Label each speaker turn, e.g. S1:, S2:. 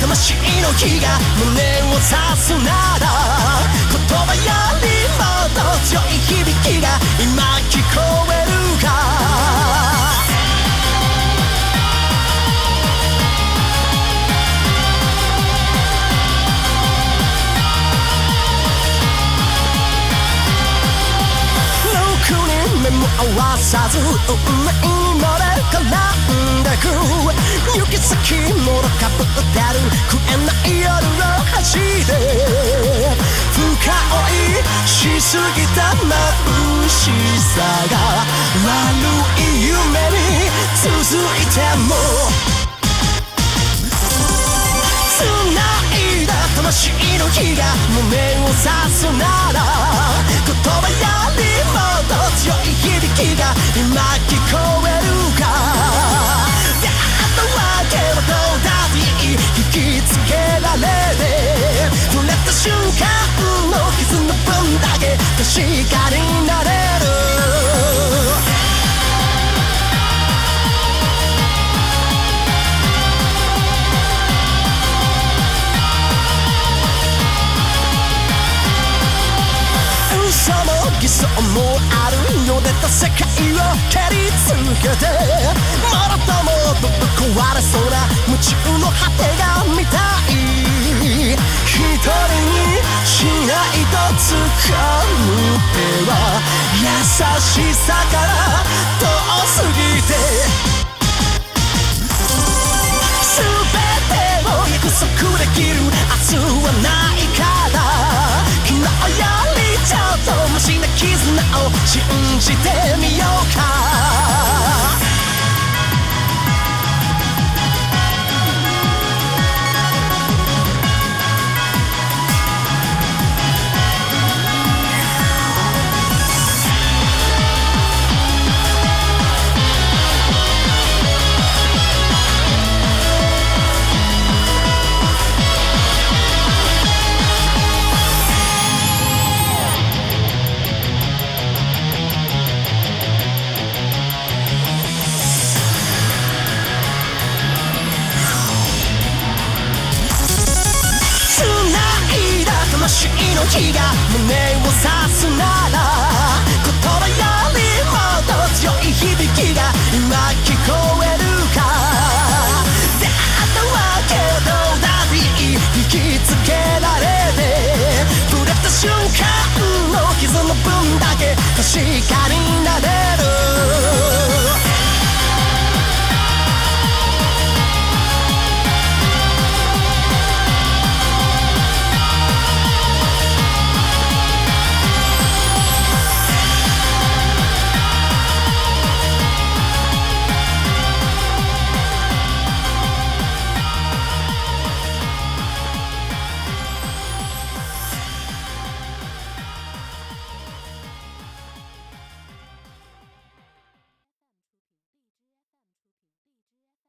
S1: 魂の火が胸を刺すなら言葉よりもっと強い響きが今聞こえるか。6人目も合わさず運命先もろかぶってる食えない夜を走れ深追いしすぎた眩しさが悪い夢に続いても繋いだ魂の火が胸を刺すなら言葉よりもっと強きつけられて触れた瞬間の傷の分だけ確かになる。も偽装もあるよねた世界を蹴り続けてもろともぶっ壊れそうな夢中の果てが見たい一人にしないと掴む手は優しさから遠すぎて。全てを約束できる。明日はないから。じてみようか。の火が胸を刺すなら言葉よりもっと強い響きが今聞こえるか。出会ったわけどラビー引きつけられて触れた瞬間の傷の分だけ確かになれる